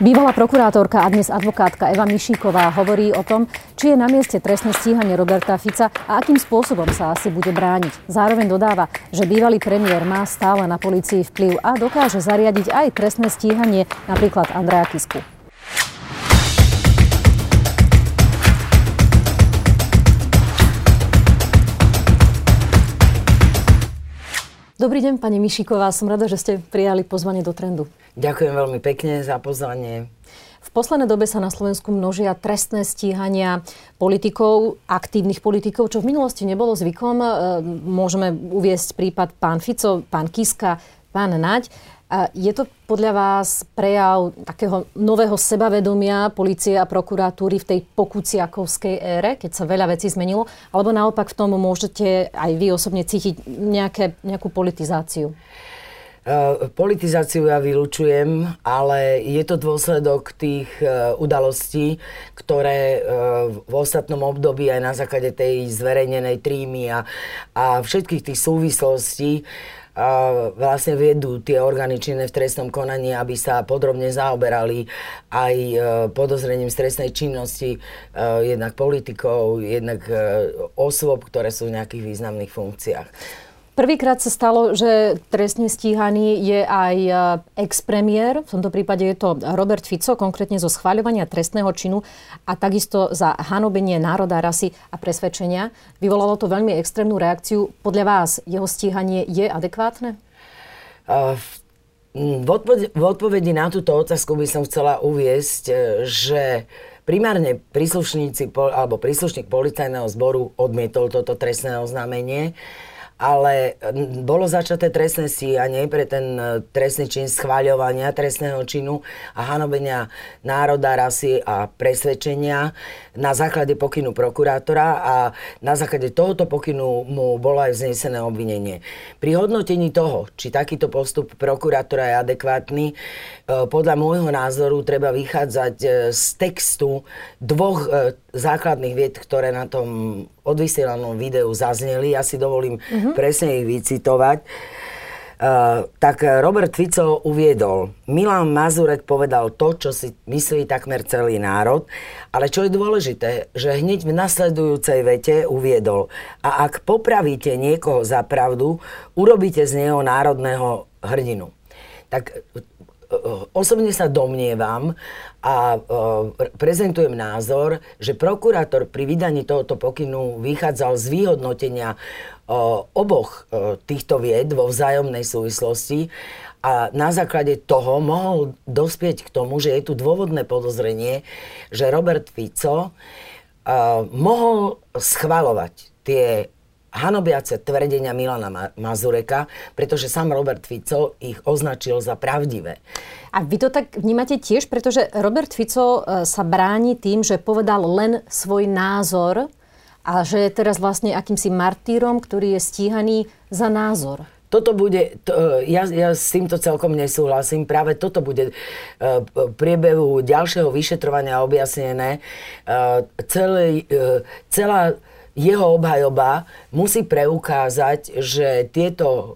Bývalá prokurátorka a dnes advokátka Eva Mišíková hovorí o tom, či je na mieste trestné stíhanie Roberta Fica a akým spôsobom sa asi bude brániť. Zároveň dodáva, že bývalý premiér má stále na policii vplyv a dokáže zariadiť aj trestné stíhanie napríklad Andreja Kisku. Dobrý deň, pani Mišiková. Som rada, že ste prijali pozvanie do trendu. Ďakujem veľmi pekne za pozvanie. V poslednej dobe sa na Slovensku množia trestné stíhania politikov, aktívnych politikov, čo v minulosti nebolo zvykom. E, môžeme uviesť prípad pán Fico, pán Kiska, pán Naď. Je to podľa vás prejav takého nového sebavedomia policie a prokuratúry v tej pokuciakovskej ére, keď sa veľa vecí zmenilo? Alebo naopak v tom môžete aj vy osobne cítiť nejaké, nejakú politizáciu? Uh, politizáciu ja vylúčujem, ale je to dôsledok tých uh, udalostí, ktoré uh, v ostatnom období aj na základe tej zverejnenej trímy a, a všetkých tých súvislostí vlastne viedú tie orgány činné v trestnom konaní, aby sa podrobne zaoberali aj e, podozrením z trestnej činnosti e, jednak politikov, jednak e, osôb, ktoré sú v nejakých významných funkciách. Prvýkrát sa stalo, že trestne stíhaný je aj e, ex-premiér, v tomto prípade je to Robert Fico, konkrétne zo schváľovania trestného činu a takisto za hanobenie národa, rasy a presvedčenia. Vyvolalo to veľmi extrémnu reakciu. Podľa vás jeho stíhanie je adekvátne? v, odpovedi, v odpovedi na túto otázku by som chcela uviesť, e, že primárne príslušníci alebo príslušník policajného zboru odmietol toto trestné oznámenie ale bolo začaté trestné stíhanie pre ten e, trestný čin schváľovania trestného činu a hanobenia národa, rasy a presvedčenia na základe pokynu prokurátora a na základe tohoto pokynu mu bolo aj vznesené obvinenie. Pri hodnotení toho, či takýto postup prokurátora je adekvátny, e, podľa môjho názoru treba vychádzať e, z textu dvoch základných vied, ktoré na tom odvysielanom videu zazneli. Ja si dovolím uh-huh. presne ich vycitovať. Uh, tak Robert Fico uviedol, Milan Mazurek povedal to, čo si myslí takmer celý národ, ale čo je dôležité, že hneď v nasledujúcej vete uviedol, a ak popravíte niekoho za pravdu, urobíte z neho národného hrdinu. Tak osobne sa domnievam a prezentujem názor, že prokurátor pri vydaní tohoto pokynu vychádzal z vyhodnotenia oboch týchto vied vo vzájomnej súvislosti a na základe toho mohol dospieť k tomu, že je tu dôvodné podozrenie, že Robert Fico mohol schvalovať tie hanobiace tvrdenia Milana Mazureka, pretože sám Robert Fico ich označil za pravdivé. A vy to tak vnímate tiež, pretože Robert Fico e, sa bráni tým, že povedal len svoj názor a že je teraz vlastne akýmsi martýrom, ktorý je stíhaný za názor. Toto bude, to, ja, ja s týmto celkom nesúhlasím, práve toto bude uh, priebehu ďalšieho vyšetrovania objasnené. Uh, celý, uh, celá jeho obhajoba musí preukázať, že tieto uh,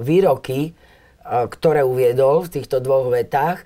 výroky, uh, ktoré uviedol v týchto dvoch vetách,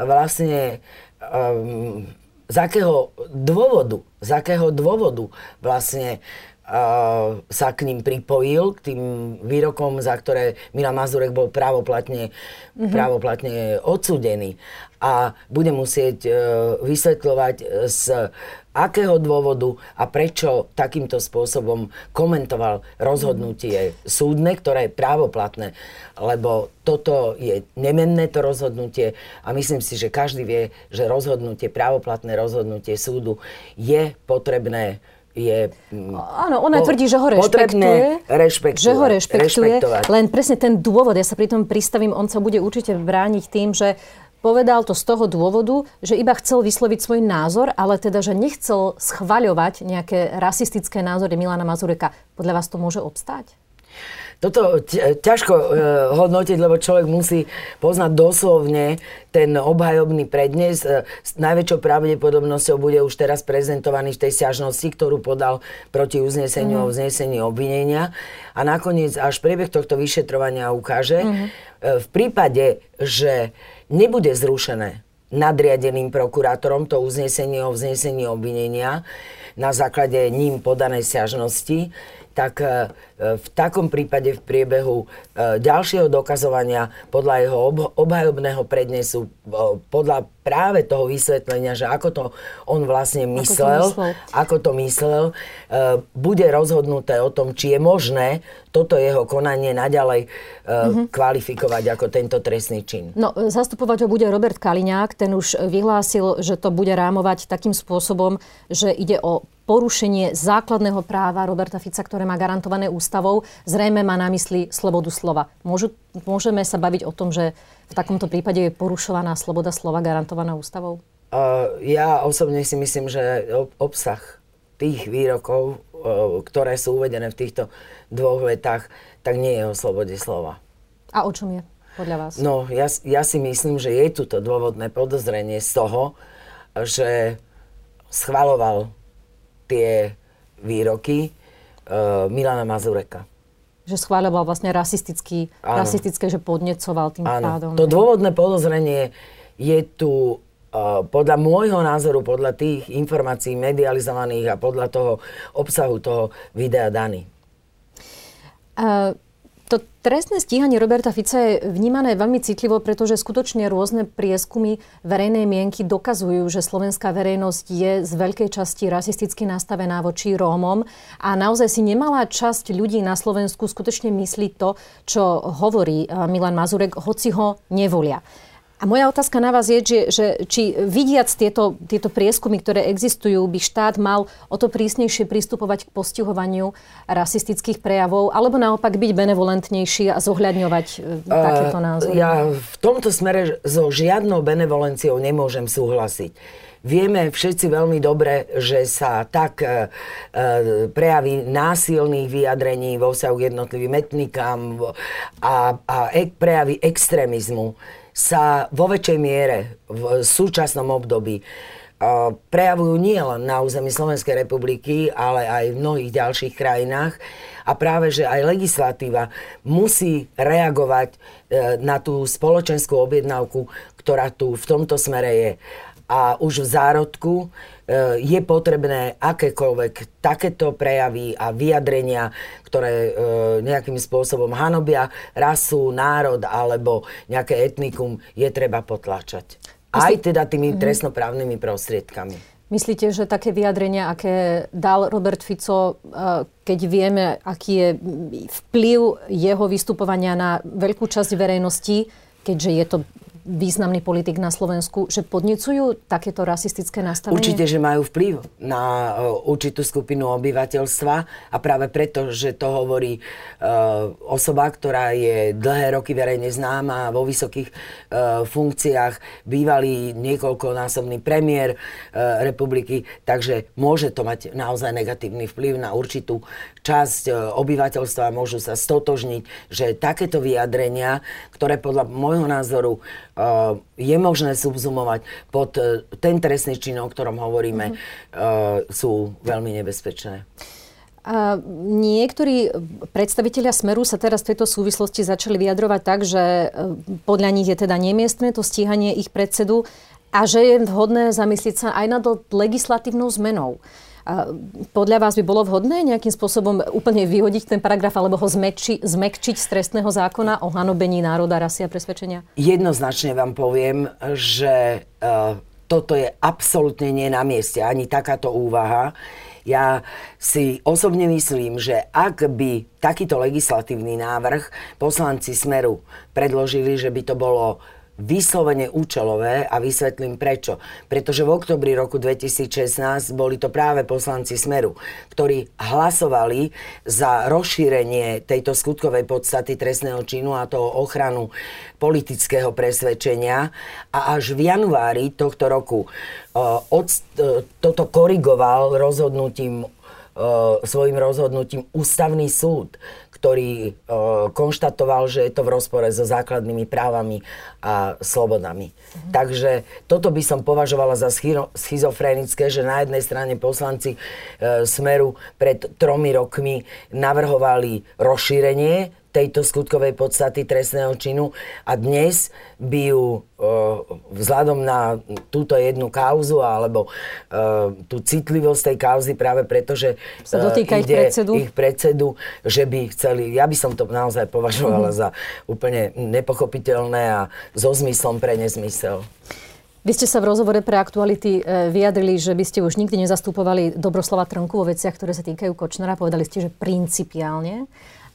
vlastne um, z akého dôvodu, z akého dôvodu vlastne uh, sa k ním pripojil, k tým výrokom, za ktoré Milan Mazurek bol právoplatne, mm-hmm. právoplatne odsudený. A bude musieť uh, vysvetľovať z akého dôvodu a prečo takýmto spôsobom komentoval rozhodnutie súdne, ktoré je právoplatné. Lebo toto je nemenné to rozhodnutie a myslím si, že každý vie, že rozhodnutie, právoplatné rozhodnutie súdu je potrebné je... Áno, ona po, tvrdí, že ho rešpektuje. Že ho rešpektuje. Len presne ten dôvod, ja sa pri tom pristavím, on sa bude určite brániť tým, že Povedal to z toho dôvodu, že iba chcel vysloviť svoj názor, ale teda, že nechcel schvaľovať nejaké rasistické názory Milana Mazureka. Podľa vás to môže obstáť? Toto ťažko uh, hodnotiť, lebo človek musí poznať doslovne ten obhajobný prednes. Uh, s najväčšou pravdepodobnosťou bude už teraz prezentovaný v tej stiažnosti, ktorú podal proti uzneseniu mm. o vznesení obvinenia. A nakoniec až priebeh tohto vyšetrovania ukáže. Mm. V prípade, že nebude zrušené nadriadeným prokurátorom to uznesenie o vznesení obvinenia na základe ním podanej stiažnosti, tak e, v takom prípade v priebehu e, ďalšieho dokazovania podľa jeho obhajobného prednesu, podľa práve toho vysvetlenia, že ako to on vlastne myslel, ako to myslel, ako to myslel e, bude rozhodnuté o tom, či je možné toto jeho konanie naďalej mm-hmm. kvalifikovať ako tento trestný čin. No, zastupovať ho bude Robert Kaliňák, ten už vyhlásil, že to bude rámovať takým spôsobom, že ide o porušenie základného práva Roberta Fica, ktoré má garantované ústavou. Zrejme má na mysli slobodu slova. Môžu, môžeme sa baviť o tom, že v takomto prípade je porušovaná sloboda slova garantovaná ústavou? Uh, ja osobne si myslím, že obsah tých výrokov, uh, ktoré sú uvedené v týchto dvoch vetách, tak nie je o slobode slova. A o čom je podľa vás? No, ja, ja si myslím, že je tu to dôvodné podozrenie z toho, že schvaloval tie výroky uh, Milana Mazureka. Že schváľoval vlastne rasistický, rasistické, že podnecoval tým Áno. pádom. To dôvodné podozrenie je tu uh, podľa môjho názoru, podľa tých informácií medializovaných a podľa toho obsahu toho videa daný. Uh, to trestné stíhanie Roberta Fica je vnímané veľmi citlivo, pretože skutočne rôzne prieskumy verejnej mienky dokazujú, že slovenská verejnosť je z veľkej časti rasisticky nastavená voči Rómom a naozaj si nemala časť ľudí na Slovensku skutočne myslí to, čo hovorí eh, Milan Mazurek, hoci ho nevolia. A moja otázka na vás je, že, že či vidiac tieto, tieto prieskumy, ktoré existujú, by štát mal o to prísnejšie pristupovať k postihovaniu rasistických prejavov, alebo naopak byť benevolentnejší a zohľadňovať uh, takéto názory? Ja v tomto smere so žiadnou benevolenciou nemôžem súhlasiť. Vieme všetci veľmi dobre, že sa tak e, e, prejaví násilných vyjadrení vo vzťahu k jednotlivým etnikám a, a e, prejavy extrémizmu sa vo väčšej miere v súčasnom období prejavujú nie len na území Slovenskej republiky, ale aj v mnohých ďalších krajinách. A práve, že aj legislatíva musí reagovať e, na tú spoločenskú objednávku, ktorá tu v tomto smere je. A už v zárodku e, je potrebné akékoľvek takéto prejavy a vyjadrenia, ktoré e, nejakým spôsobom hanobia rasu, národ alebo nejaké etnikum, je treba potláčať. Aj teda tými mm-hmm. trestnoprávnymi prostriedkami. Myslíte, že také vyjadrenia, aké dal Robert Fico, e, keď vieme, aký je vplyv jeho vystupovania na veľkú časť verejnosti, keďže je to významný politik na Slovensku, že podnecujú takéto rasistické nastavenie? Určite, že majú vplyv na uh, určitú skupinu obyvateľstva a práve preto, že to hovorí uh, osoba, ktorá je dlhé roky verejne známa vo vysokých uh, funkciách, bývalý niekoľkonásobný premiér republiky, takže môže to mať naozaj negatívny vplyv na určitú časť obyvateľstva, môžu sa stotožniť, že takéto vyjadrenia, ktoré podľa môjho názoru je možné subzumovať pod e, ten trestný čin, o ktorom hovoríme, uh-huh. sú veľmi nebezpečné. A niektorí predstavitelia Smeru sa teraz v tejto súvislosti začali vyjadrovať tak, že podľa nich je teda nemiestné to stíhanie ich predsedu a že je vhodné zamyslieť sa aj nad legislatívnou zmenou. Podľa vás by bolo vhodné nejakým spôsobom úplne vyhodiť ten paragraf alebo ho zmekči, zmekčiť z trestného zákona o hanobení národa, rasy a presvedčenia? Jednoznačne vám poviem, že uh, toto je absolútne nie na mieste, ani takáto úvaha. Ja si osobne myslím, že ak by takýto legislatívny návrh poslanci Smeru predložili, že by to bolo vyslovene účelové a vysvetlím prečo. Pretože v oktobri roku 2016 boli to práve poslanci Smeru, ktorí hlasovali za rozšírenie tejto skutkovej podstaty trestného činu a toho ochranu politického presvedčenia a až v januári tohto roku uh, od, uh, toto korigoval rozhodnutím uh, svojim rozhodnutím ústavný súd, ktorý uh, konštatoval, že je to v rozpore so základnými právami a slobodami. Mhm. Takže toto by som považovala za schizofrenické, že na jednej strane poslanci uh, Smeru pred tromi rokmi navrhovali rozšírenie tejto skutkovej podstaty trestného činu a dnes by ju vzhľadom na túto jednu kauzu alebo tú citlivosť tej kauzy práve preto, že sa dotýka ich predsedu. ich predsedu, že by chceli, ja by som to naozaj považovala mm-hmm. za úplne nepochopiteľné a so zmyslom pre nezmysel. Vy ste sa v rozhovore pre aktuality e, vyjadrili, že by ste už nikdy nezastupovali Dobroslava Trnku vo veciach, ktoré sa týkajú Kočnera. Povedali ste, že principiálne.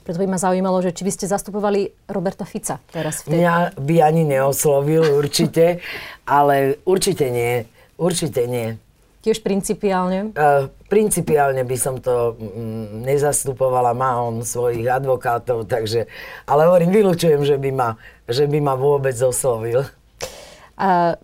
Preto by ma zaujímalo, že či by ste zastupovali Roberta Fica teraz. V tej... Mňa by ani neoslovil určite, ale určite nie. Určite nie. Tiež principiálne? Uh, principiálne by som to mm, nezastupovala. Má on svojich advokátov, takže... Ale hovorím, vylúčujem, že by ma, že by ma vôbec oslovil. A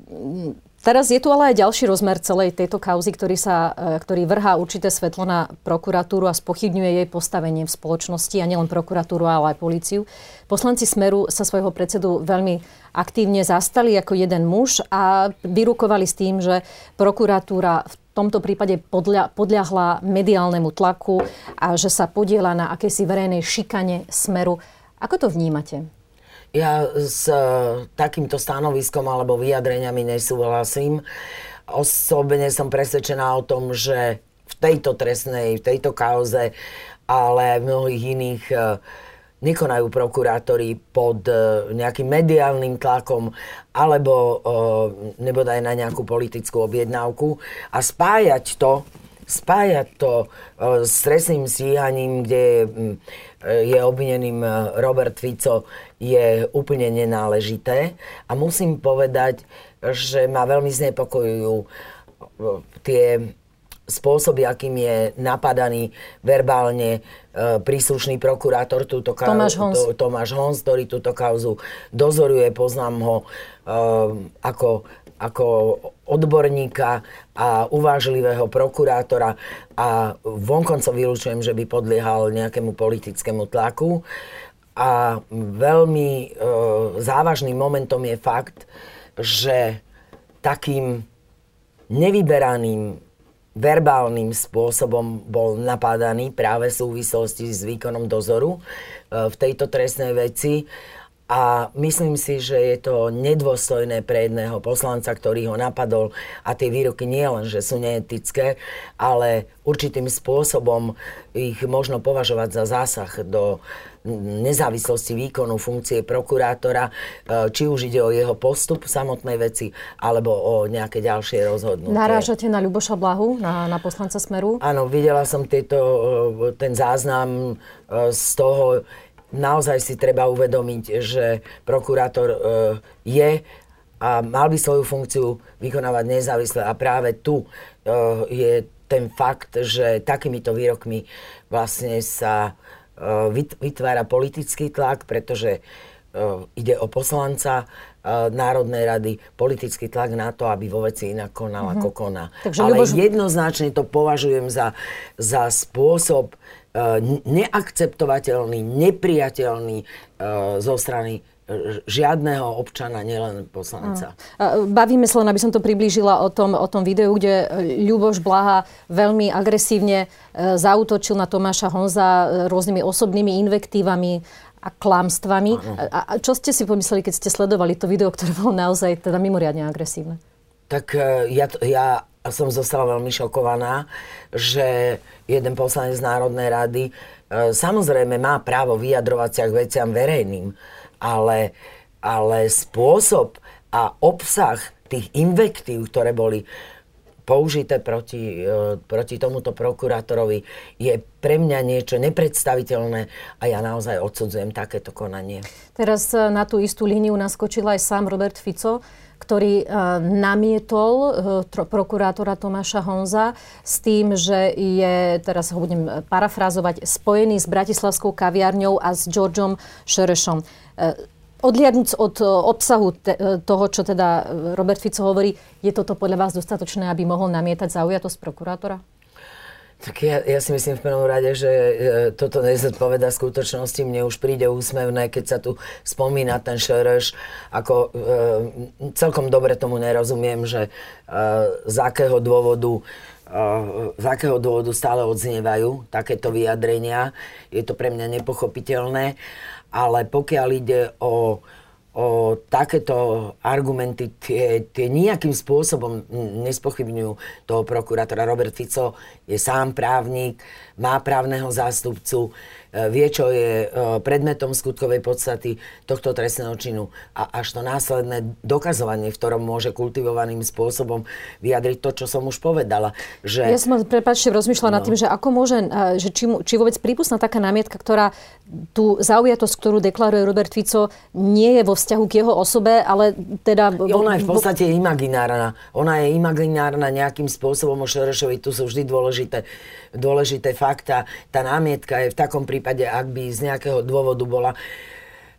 Teraz je tu ale aj ďalší rozmer celej tejto kauzy, ktorý, sa, e, ktorý vrhá určité svetlo na prokuratúru a spochybňuje jej postavenie v spoločnosti a nielen prokuratúru, ale aj políciu. Poslanci Smeru sa svojho predsedu veľmi aktívne zastali ako jeden muž a vyrukovali s tým, že prokuratúra v tomto prípade podľa, podľahla mediálnemu tlaku a že sa podiela na akejsi verejnej šikane Smeru. Ako to vnímate? Ja s e, takýmto stanoviskom alebo vyjadreniami nesúhlasím. Osobne som presvedčená o tom, že v tejto trestnej, v tejto kauze, ale aj v mnohých iných e, nekonajú prokurátori pod e, nejakým mediálnym tlakom alebo nebodaj na nejakú politickú objednávku a spájať to spájať to s trestným stíhaním, kde je obvineným Robert Fico, je úplne nenáležité. A musím povedať, že ma veľmi znepokojujú e, tie spôsoby, akým je napadaný verbálne e, príslušný prokurátor túto kauzu, Tomáš Hons. To, Tomáš Hons, ktorý túto kauzu dozoruje. Poznám ho e, ako, ako odborníka a uvážlivého prokurátora a vonkoncom vylúčujem, že by podliehal nejakému politickému tlaku. A veľmi e, závažným momentom je fakt, že takým nevyberaným verbálnym spôsobom bol napádaný práve v súvislosti s výkonom dozoru e, v tejto trestnej veci a myslím si, že je to nedôstojné pre jedného poslanca, ktorý ho napadol a tie výroky nie len, že sú neetické, ale určitým spôsobom ich možno považovať za zásah do nezávislosti výkonu funkcie prokurátora, e, či už ide o jeho postup v samotnej veci, alebo o nejaké ďalšie rozhodnutie. Narážate na Ľuboša Blahu, na, na poslanca Smeru? Áno, videla som tieto, e, ten záznam e, z toho, naozaj si treba uvedomiť, že prokurátor e, je a mal by svoju funkciu vykonávať nezávisle. A práve tu e, je ten fakt, že takýmito výrokmi vlastne sa e, vytvára politický tlak, pretože ide o poslanca Národnej rady, politický tlak na to, aby vo veci inak konal, mm-hmm. ako koná. Takže Ale Ľuboš... jednoznačne to považujem za, za spôsob E, neakceptovateľný, nepriateľný e, zo strany e, žiadneho občana, nielen poslanca. Bavíme sa len, aby som to priblížila o tom, o tom videu, kde Ľuboš Blaha veľmi agresívne zautočil na Tomáša Honza rôznymi osobnými invektívami a klamstvami. A, a čo ste si pomysleli, keď ste sledovali to video, ktoré bolo naozaj teda mimoriadne agresívne? Tak ja, ja som zostala veľmi šokovaná, že jeden poslanec Národnej rady e, samozrejme má právo vyjadrovať sa k veciam verejným, ale, ale spôsob a obsah tých invektív, ktoré boli použité proti, e, proti tomuto prokurátorovi, je pre mňa niečo nepredstaviteľné a ja naozaj odsudzujem takéto konanie. Teraz e, na tú istú líniu naskočil aj sám Robert Fico ktorý uh, namietol tro, prokurátora Tomáša Honza s tým, že je, teraz ho budem parafrázovať, spojený s Bratislavskou kaviarňou a s Georgeom Šerešom. Uh, Odliadnúc od obsahu te, toho, čo teda Robert Fico hovorí, je toto podľa vás dostatočné, aby mohol namietať zaujatosť prokurátora? Tak ja, ja si myslím v prvom rade, že e, toto nezodpoveda skutočnosti. Mne už príde úsmevné, keď sa tu spomína ten šereš. Ako, e, celkom dobre tomu nerozumiem, že e, z akého dôvodu e, z akého dôvodu stále odznievajú takéto vyjadrenia. Je to pre mňa nepochopiteľné, ale pokiaľ ide o o takéto argumenty tie, tie nejakým spôsobom nespochybňujú toho prokurátora. Robert Fico je sám právnik, má právneho zástupcu, vie, čo je e, predmetom skutkovej podstaty tohto trestného činu a až to následné dokazovanie, v ktorom môže kultivovaným spôsobom vyjadriť to, čo som už povedala. Že... Ja som, prepáčte, rozmýšľala no. nad tým, že ako môže, e, že či, či vôbec prípustná taká námietka, ktorá tú zaujatosť, ktorú deklaruje Robert Fico, nie je vo vzťahu k jeho osobe, ale teda... Ona je v podstate imaginárna. Ona je imaginárna nejakým spôsobom o Šerešovi. Tu sú vždy dôležité, dôležité fakta. Tá námietka je v takom prípade prípade, ak by z nejakého dôvodu bola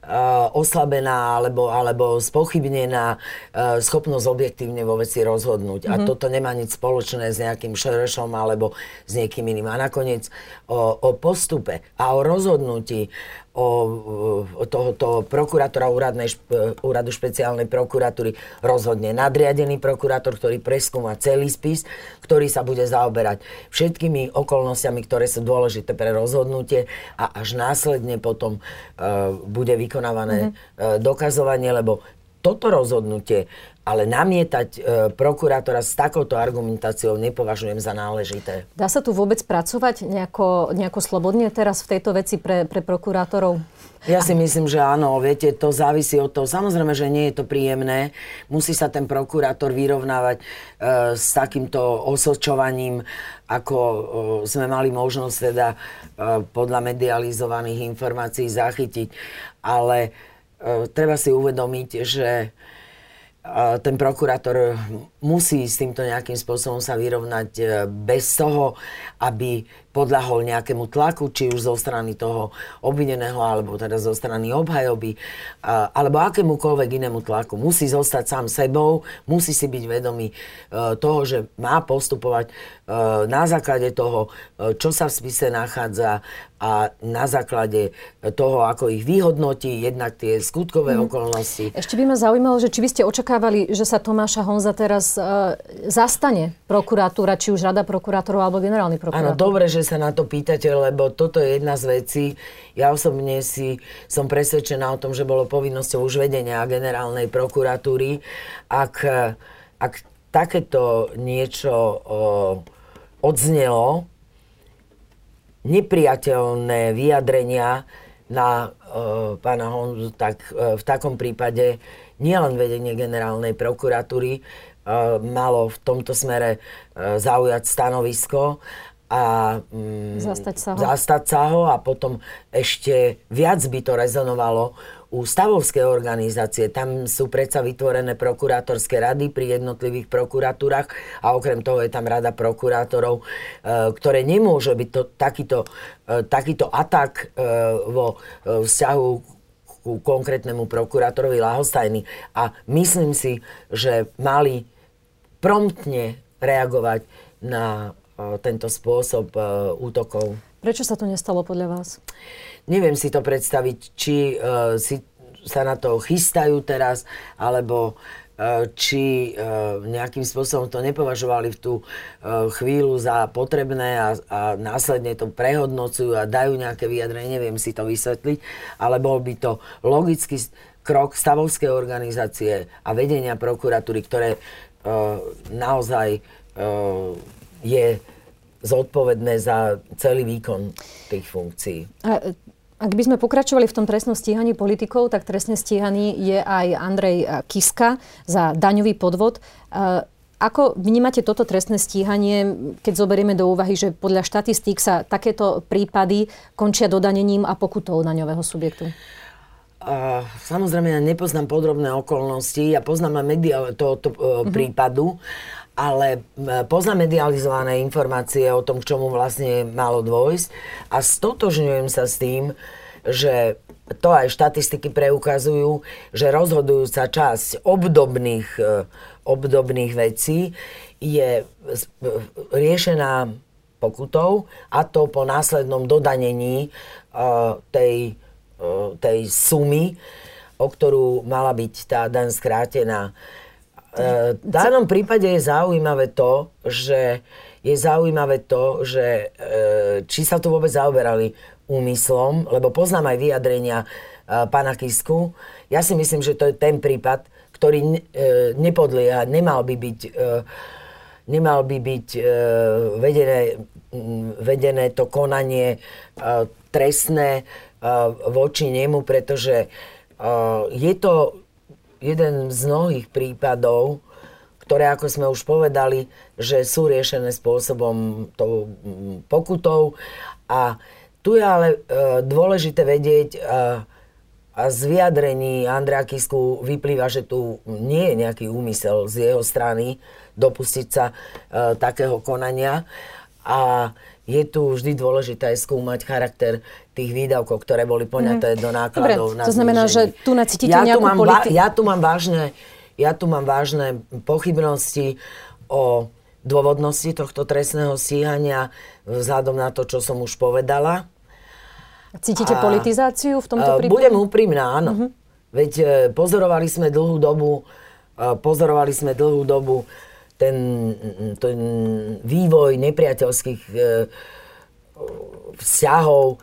Uh, oslabená alebo, alebo spochybnená uh, schopnosť objektívne vo veci rozhodnúť. Mm-hmm. A mhm. toto nemá nič spoločné s nejakým šerešom alebo s niekým iným. A nakoniec o, o postupe a o rozhodnutí o, tohoto prokurátora úradnej, úradu špeciálnej prokuratúry rozhodne nadriadený prokurátor, ktorý preskúma celý spis, ktorý sa bude zaoberať všetkými okolnostiami, ktoré sú dôležité pre rozhodnutie a až následne potom uh, bude vykonávané mm-hmm. uh, dokazovanie, lebo toto rozhodnutie ale namietať e, prokurátora s takouto argumentáciou nepovažujem za náležité. Dá sa tu vôbec pracovať nejako, nejako slobodne teraz v tejto veci pre, pre prokurátorov? Ja si myslím, že áno. Viete, to závisí od toho. Samozrejme, že nie je to príjemné. Musí sa ten prokurátor vyrovnávať e, s takýmto osočovaním, ako e, sme mali možnosť teda e, podľa medializovaných informácií zachytiť. Ale e, treba si uvedomiť, že ten prokurátor musí s týmto nejakým spôsobom sa vyrovnať e, bez toho, aby podľahol nejakému tlaku, či už zo strany toho obvineného, alebo teda zo strany obhajoby, alebo akémukoľvek inému tlaku. Musí zostať sám sebou, musí si byť vedomý e, toho, že má postupovať e, na základe toho, e, čo sa v spise nachádza a na základe toho, ako ich vyhodnotí, jednak tie skutkové mm. okolnosti. Ešte by ma zaujímalo, že či by ste očakávali, že sa Tomáša Honza teraz uh, zastane prokuratúra, či už rada prokurátorov alebo generálny prokurátor. Áno, dobre, že sa na to pýtate, lebo toto je jedna z vecí. Ja osobne si som presvedčená o tom, že bolo povinnosťou už vedenia generálnej prokuratúry. Ak, ak takéto niečo o, odznelo, nepriateľné vyjadrenia na o, pána Honzu, tak o, v takom prípade nielen vedenie generálnej prokuratúry malo v tomto smere zaujať stanovisko, a mm, zastať, sa ho. zastať sa ho a potom ešte viac by to rezonovalo u stavovskej organizácie. Tam sú predsa vytvorené prokurátorské rady pri jednotlivých prokuratúrach a okrem toho je tam rada prokurátorov, e, ktoré nemôže byť to, takýto, e, takýto atak e, vo vzťahu ku konkrétnemu prokurátorovi Lahostajny. A myslím si, že mali promptne reagovať na tento spôsob e, útokov. Prečo sa to nestalo podľa vás? Neviem si to predstaviť, či uh, si sa na to chystajú teraz, alebo či nejakým spôsobom to nepovažovali v tú chvíľu za potrebné a, a následne to prehodnocujú a dajú nejaké vyjadrenie, neviem si to vysvetliť, ale bol by to logický krok stavovskej organizácie a vedenia prokuratúry, ktoré naozaj uh, je zodpovedné za celý výkon tých funkcií. A, ak by sme pokračovali v tom trestnom stíhaní politikov, tak trestne stíhaný je aj Andrej Kiska za daňový podvod. Ako vnímate toto trestné stíhanie, keď zoberieme do úvahy, že podľa štatistík sa takéto prípady končia dodanením a pokutou daňového subjektu? Uh, samozrejme, ja nepoznám podrobné okolnosti, ja poznám len media tohoto uh, uh-huh. prípadu ale poznám medializované informácie o tom, k čomu vlastne malo dôjsť a stotožňujem sa s tým, že to aj štatistiky preukazujú, že rozhodujúca časť obdobných, e, obdobných vecí je riešená pokutou a to po následnom dodanení tej, tej sumy, o ktorú mala byť tá daň skrátená. V danom prípade je zaujímavé to, že je zaujímavé to, že či sa tu vôbec zaoberali úmyslom, lebo poznám aj vyjadrenia pána Kisku. Ja si myslím, že to je ten prípad, ktorý nepodlieha, nemal by byť nemal by byť e, vedené, vedené to konanie e, trestné e, voči nemu, pretože je to jeden z mnohých prípadov, ktoré, ako sme už povedali, že sú riešené spôsobom tou pokutou. A tu je ale e, dôležité vedieť, a z vyjadrení Andrea Kisku vyplýva, že tu nie je nejaký úmysel z jeho strany dopustiť sa e, takého konania. A je tu vždy dôležité skúmať charakter tých výdavkov, ktoré boli poňaté mm. do nákladov. Dobre, na to znamená, že tu nacítite ja nejakú politi- ja, tu mám vážne, ja tu mám vážne pochybnosti o dôvodnosti tohto trestného stíhania vzhľadom na to, čo som už povedala. Cítite a, politizáciu v tomto prípade? Budem úprimná, áno. Uh-huh. Veď e, pozorovali sme dlhú dobu, pozorovali sme dlhú dobu ten, ten vývoj nepriateľských e, vzťahov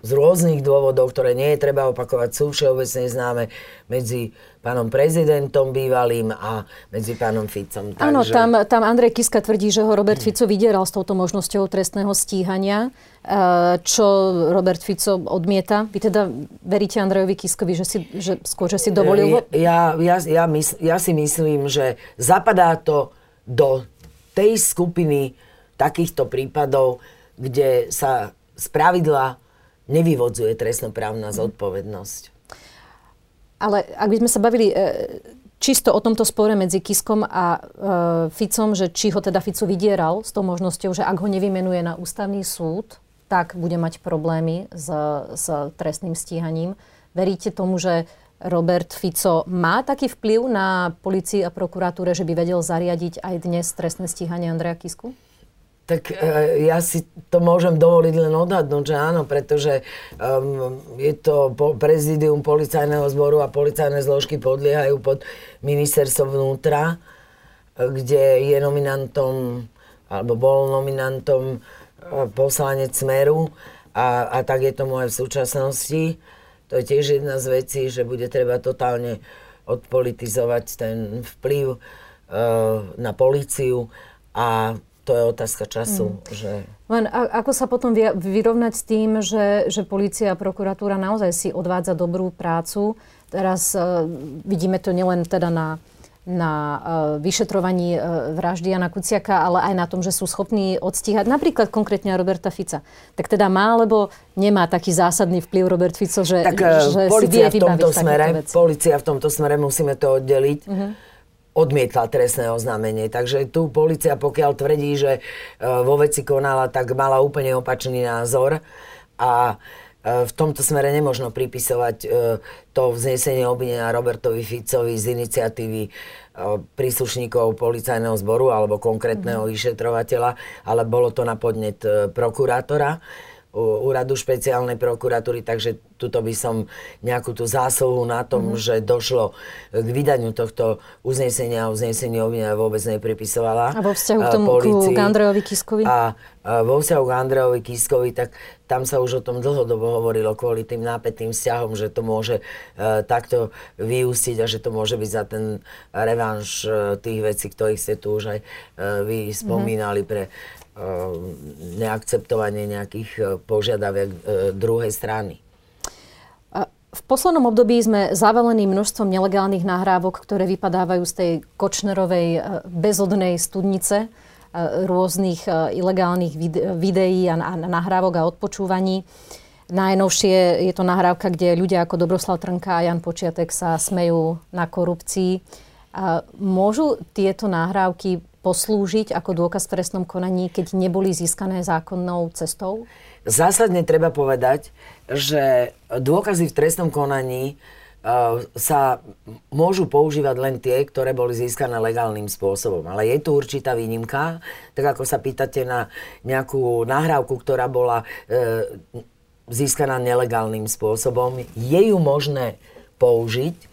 z rôznych dôvodov, ktoré nie je treba opakovať, sú všeobecne známe medzi pánom prezidentom bývalým a medzi pánom Ficom. Takže... Áno, tam, tam Andrej Kiska tvrdí, že ho Robert Fico vydieral s touto možnosťou trestného stíhania, e, čo Robert Fico odmieta. Vy teda veríte Andrejovi Kiskovi, že, si, že skôr, že si dovolil ho? Ja, ja, ja, mysl, ja si myslím, že zapadá to do tej skupiny takýchto prípadov, kde sa z pravidla nevyvodzuje trestnoprávna mhm. zodpovednosť. Ale ak by sme sa bavili e, čisto o tomto spore medzi Kiskom a e, Ficom, že či ho teda Fico vydieral s tou možnosťou, že ak ho nevymenuje na ústavný súd, tak bude mať problémy s, s trestným stíhaním. Veríte tomu, že Robert Fico má taký vplyv na policii a prokuratúre, že by vedel zariadiť aj dnes trestné stíhanie Andreja Kisku? Tak e, ja si to môžem dovoliť len odhadnúť, že áno, pretože um, je to po, prezidium policajného zboru a policajné zložky podliehajú pod ministerstvo vnútra, kde je nominantom, alebo bol nominantom uh, poslanec Smeru a, a tak je tomu aj v súčasnosti. To je tiež jedna z vecí, že bude treba totálne odpolitizovať ten vplyv uh, na políciu a to je otázka času. Mm. Že... Len a, ako sa potom vyrovnať s tým, že, že policia a prokuratúra naozaj si odvádza dobrú prácu. Teraz uh, vidíme to nielen teda na na uh, vyšetrovaní uh, vraždy Jana Kuciaka, ale aj na tom, že sú schopní odstíhať napríklad konkrétne Roberta Fica. Tak teda má, alebo nemá taký zásadný vplyv Robert Fico, že, tak, že si vie v tomto smere, Policia v tomto smere, musíme to oddeliť. Uh-huh odmietla trestné oznámenie. Takže tu policia, pokiaľ tvrdí, že e, vo veci konala, tak mala úplne opačný názor. A e, v tomto smere nemožno pripisovať e, to vznesenie obvinenia Robertovi Ficovi z iniciatívy príslušníkov policajného zboru alebo konkrétneho mm. vyšetrovateľa, ale bolo to na podnet prokurátora úradu špeciálnej prokuratúry, takže tuto by som nejakú tú zásluhu na tom, mm-hmm. že došlo k vydaniu tohto uznesenia a uznesenie obvinenia vôbec nepripisovala. A vo vzťahu k tomu policii. k Andrejovi Kiskovi? A, a vo vzťahu k Andrejovi Kiskovi, tak tam sa už o tom dlhodobo hovorilo kvôli tým nápetým vzťahom, že to môže uh, takto vyústiť a že to môže byť za ten revanš uh, tých vecí, ktorých ste tu už aj uh, vy spomínali mm-hmm. pre neakceptovanie nejakých e, požiadaviek e, druhej strany. V poslednom období sme zavalení množstvom nelegálnych nahrávok, ktoré vypadávajú z tej kočnerovej bezodnej studnice rôznych ilegálnych videí a nahrávok a odpočúvaní. Najnovšie je to nahrávka, kde ľudia ako Dobroslav Trnka a Jan Počiatek sa smejú na korupcii. Môžu tieto nahrávky poslúžiť ako dôkaz v trestnom konaní, keď neboli získané zákonnou cestou? Zásadne treba povedať, že dôkazy v trestnom konaní sa môžu používať len tie, ktoré boli získané legálnym spôsobom. Ale je tu určitá výnimka, tak ako sa pýtate na nejakú nahrávku, ktorá bola e, získaná nelegálnym spôsobom, je ju možné použiť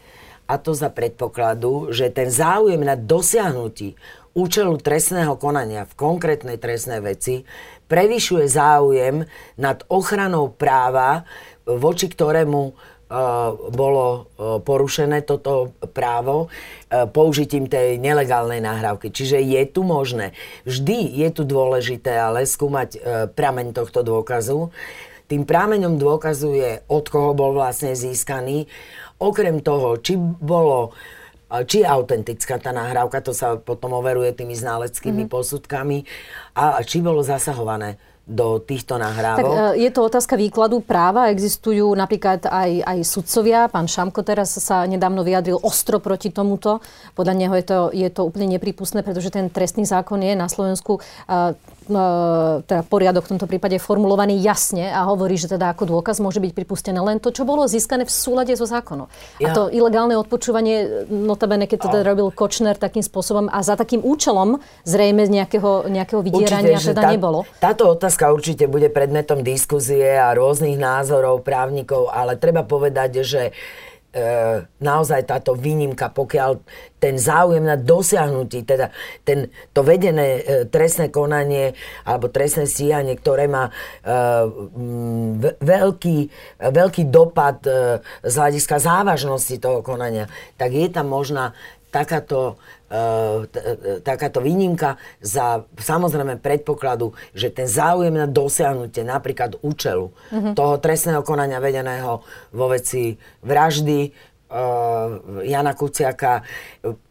a to za predpokladu, že ten záujem na dosiahnutí účelu trestného konania v konkrétnej trestnej veci prevyšuje záujem nad ochranou práva, voči ktorému bolo porušené toto právo použitím tej nelegálnej nahrávky. Čiže je tu možné. Vždy je tu dôležité ale skúmať prameň tohto dôkazu. Tým prámeňom dôkazu je, od koho bol vlastne získaný. Okrem toho, či bolo či je autentická tá nahrávka, to sa potom overuje tými znaleckými mm-hmm. posudkami, a či bolo zasahované do týchto nahrávok. Tak e, je to otázka výkladu práva. Existujú napríklad aj, aj sudcovia. Pán Šamko teraz sa nedávno vyjadril ostro proti tomuto. Podľa neho je to, je to úplne nepripustné, pretože ten trestný zákon je na Slovensku uh, teda poriadok v tomto prípade formulovaný jasne a hovorí, že teda ako dôkaz môže byť pripustené len to, čo bolo získané v súlade so zákonom. Ja. A to ilegálne odpočúvanie, notabene, keď teda robil Kočner takým spôsobom a za takým účelom zrejme nejakého, nejakého vydierania určite, teda tá, nebolo. Táto otázka určite bude predmetom diskuzie a rôznych názorov právnikov, ale treba povedať, že E, naozaj táto výnimka, pokiaľ ten záujem na dosiahnutí, teda ten, to vedené e, trestné konanie alebo trestné stíhanie, ktoré má e, veľký, veľký dopad z hľadiska závažnosti toho konania, tak je tam možná takáto, takáto výnimka za samozrejme predpokladu, že ten záujem na dosiahnutie napríklad účelu mm-hmm. toho trestného konania vedeného vo veci vraždy uh, Jana Kuciaka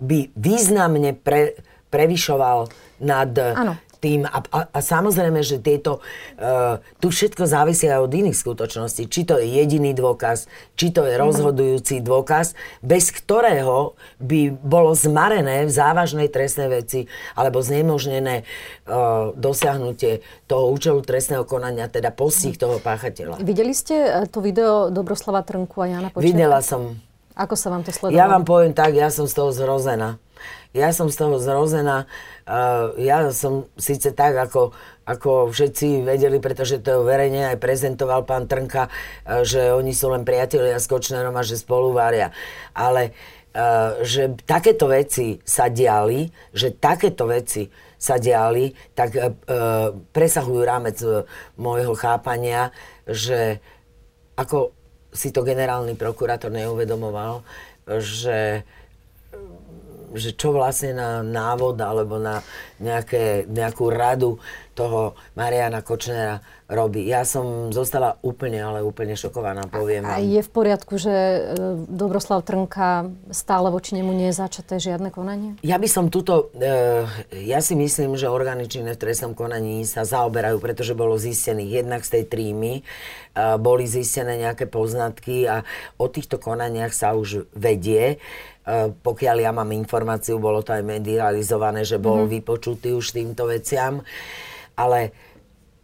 by významne pre, prevyšoval nad ano tým. A, a, a samozrejme, že tieto, uh, tu všetko závisí aj od iných skutočností. Či to je jediný dôkaz, či to je mhm. rozhodujúci dôkaz, bez ktorého by bolo zmarené v závažnej trestnej veci alebo znemožnené uh, dosiahnutie toho účelu trestného konania, teda postih mhm. toho páchateľa. Videli ste to video Dobroslava Trnku a Jana Počerka? Videla som. Ako sa vám to sledovalo? Ja vám poviem tak, ja som z toho zrozená. Ja som z toho zrozená. Uh, ja som síce tak, ako, ako všetci vedeli, pretože to verejne aj prezentoval pán Trnka, uh, že oni sú len priatelia s Kočnerom a že spolu varia. Ale uh, že takéto veci sa diali, že takéto veci sa diali, tak presahujú rámec môjho chápania, že ako si to generálny prokurátor neuvedomoval, že že čo vlastne na návod alebo na nejaké, nejakú radu toho Mariana Kočnera robí. Ja som zostala úplne, ale úplne šokovaná, poviem A, a je v poriadku, že e, Dobroslav Trnka stále voči nemu nie je začaté žiadne konanie? Ja by som tuto, e, ja si myslím, že orgány činné v trestnom konaní sa zaoberajú, pretože bolo zistených jednak z tej trímy, e, boli zistené nejaké poznatky a o týchto konaniach sa už vedie. Pokiaľ ja mám informáciu, bolo to aj medializované, že bol mm-hmm. vypočutý už týmto veciam. Ale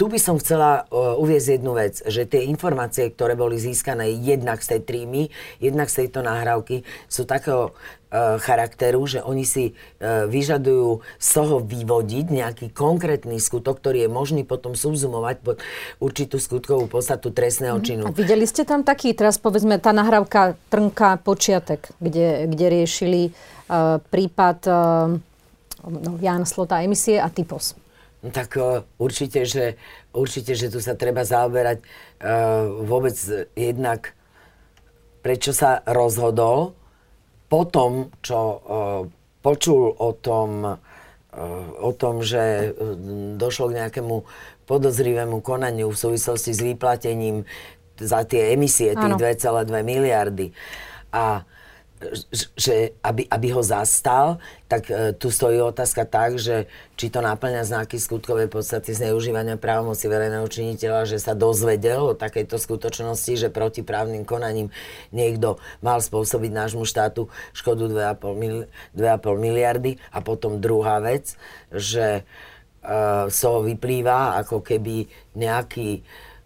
tu by som chcela uh, uviezť jednu vec, že tie informácie, ktoré boli získané jednak z tej trímy, jednak z tejto nahrávky, sú takého uh, charakteru, že oni si uh, vyžadujú z toho vyvodiť nejaký konkrétny skutok, ktorý je možný potom subzumovať pod určitú skutkovú podstatu trestného mhm. činu. A videli ste tam taký, teraz povedzme, tá nahrávka Trnka Počiatek, kde, kde riešili prípad no, Jan Slota emisie a Typos. No tak uh, určite, že, určite, že tu sa treba zaoberať uh, vôbec jednak, prečo sa rozhodol po tom, čo uh, počul o tom, o tom, že došlo k nejakému podozrivému konaniu v súvislosti s vyplatením za tie emisie, tých 2,2 miliardy. A že aby, aby ho zastal, tak e, tu stojí otázka tak, že či to náplňa znaky skutkovej podstaty zneužívania právomoci verejného činiteľa, že sa dozvedel o takejto skutočnosti, že protiprávnym konaním niekto mal spôsobiť nášmu štátu škodu 2,5, mili, 2,5 miliardy. A potom druhá vec, že e, toho vyplýva ako keby nejaký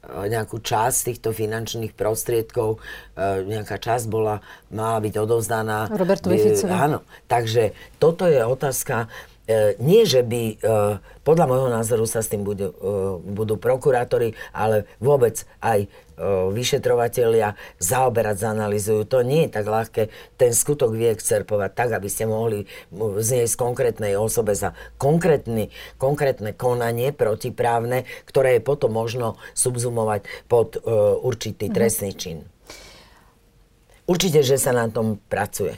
nejakú časť týchto finančných prostriedkov, nejaká časť bola, mala byť odovzdaná. Robertovi Ficovi. Áno, takže toto je otázka, E, nie, že by, e, podľa môjho názoru sa s tým budú, e, budú prokurátori, ale vôbec aj vyšetrovatelia zaoberať, zanalizujú. To nie je tak ľahké ten skutok vyexcerpovať tak, aby ste mohli znieť konkrétnej osobe za konkrétny, konkrétne konanie protiprávne, ktoré je potom možno subzumovať pod určitý mhm. trestný čin. Určite, že sa na tom pracuje.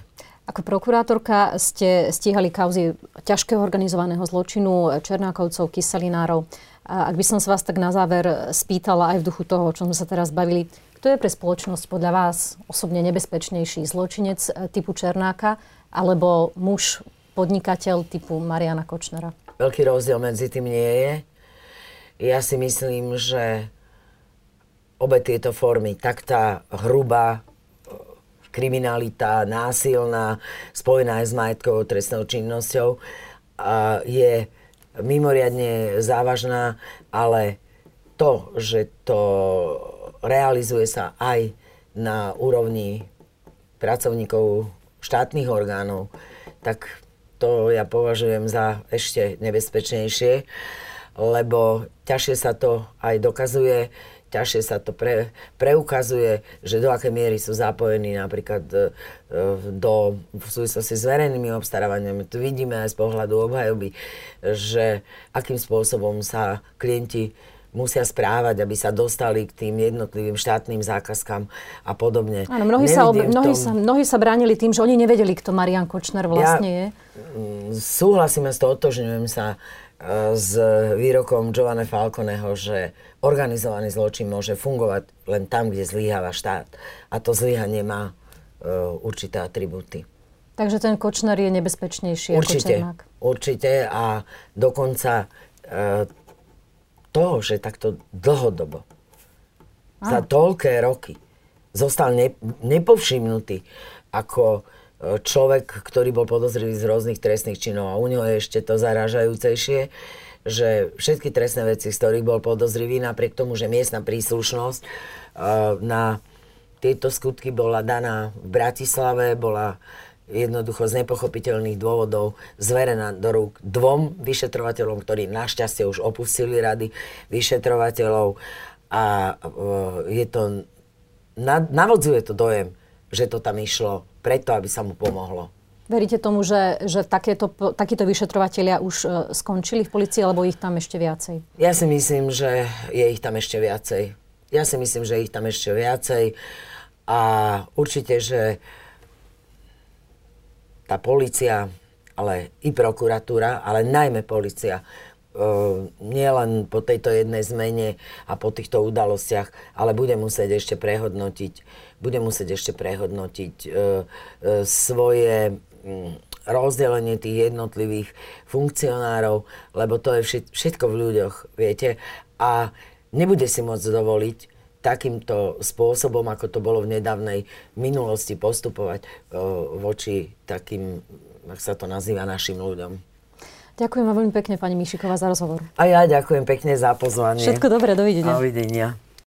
Ako prokurátorka ste stíhali kauzy ťažkého organizovaného zločinu, Černákovcov, Kyselinárov. A ak by som sa vás tak na záver spýtala aj v duchu toho, o čom sme sa teraz bavili, kto je pre spoločnosť podľa vás osobne nebezpečnejší zločinec e, typu Černáka alebo muž podnikateľ typu Mariana Kočnera? Veľký rozdiel medzi tým nie je. Ja si myslím, že obe tieto formy, tak tá hrubá kriminalita násilná, spojená aj s majetkovou trestnou činnosťou, je mimoriadne závažná, ale to, že to realizuje sa aj na úrovni pracovníkov štátnych orgánov, tak to ja považujem za ešte nebezpečnejšie, lebo ťažšie sa to aj dokazuje ťažšie sa to pre, preukazuje, že do akej miery sú zapojení napríklad e, do, v súvislosti s verejnými obstarávaniami. Tu vidíme aj z pohľadu obhajoby, že akým spôsobom sa klienti musia správať, aby sa dostali k tým jednotlivým štátnym zákazkám a podobne. Áno, mnohí, sa, ob, mnohí, tom... sa, mnohí sa bránili tým, že oni nevedeli, kto Marian Kočner vlastne ja, je. Súhlasíme, stotožňujem sa s výrokom Giovanna Falconeho, že organizovaný zločin môže fungovať len tam, kde zlyháva štát. A to zlyhanie má uh, určité atributy. Takže ten Kočner je nebezpečnejší určite, ako Černák. Určite a dokonca uh, to, že takto dlhodobo, a. za toľké roky, zostal ne, nepovšimnutý ako človek, ktorý bol podozrivý z rôznych trestných činov a u neho je ešte to zaražajúcejšie, že všetky trestné veci, z ktorých bol podozrivý, napriek tomu, že miestna príslušnosť na tieto skutky bola daná v Bratislave, bola jednoducho z nepochopiteľných dôvodov zverená do rúk dvom vyšetrovateľom, ktorí našťastie už opustili rady vyšetrovateľov. A je to, navodzuje to dojem, že to tam išlo preto, aby sa mu pomohlo. Veríte tomu, že, že takéto, takíto vyšetrovateľia už uh, skončili v policii, alebo ich tam ešte viacej? Ja si myslím, že je ich tam ešte viacej. Ja si myslím, že ich tam ešte viacej. A určite, že tá policia, ale i prokuratúra, ale najmä policia, uh, nielen po tejto jednej zmene a po týchto udalostiach, ale bude musieť ešte prehodnotiť bude musieť ešte prehodnotiť e, e, svoje mm, rozdelenie tých jednotlivých funkcionárov, lebo to je všetko v ľuďoch, viete. A nebude si môcť dovoliť takýmto spôsobom, ako to bolo v nedávnej minulosti, postupovať e, voči takým, ak sa to nazýva, našim ľuďom. Ďakujem vám veľmi pekne, pani Mišiková, za rozhovor. A ja ďakujem pekne za pozvanie. Všetko dobré, dovidenia. Dovidenia.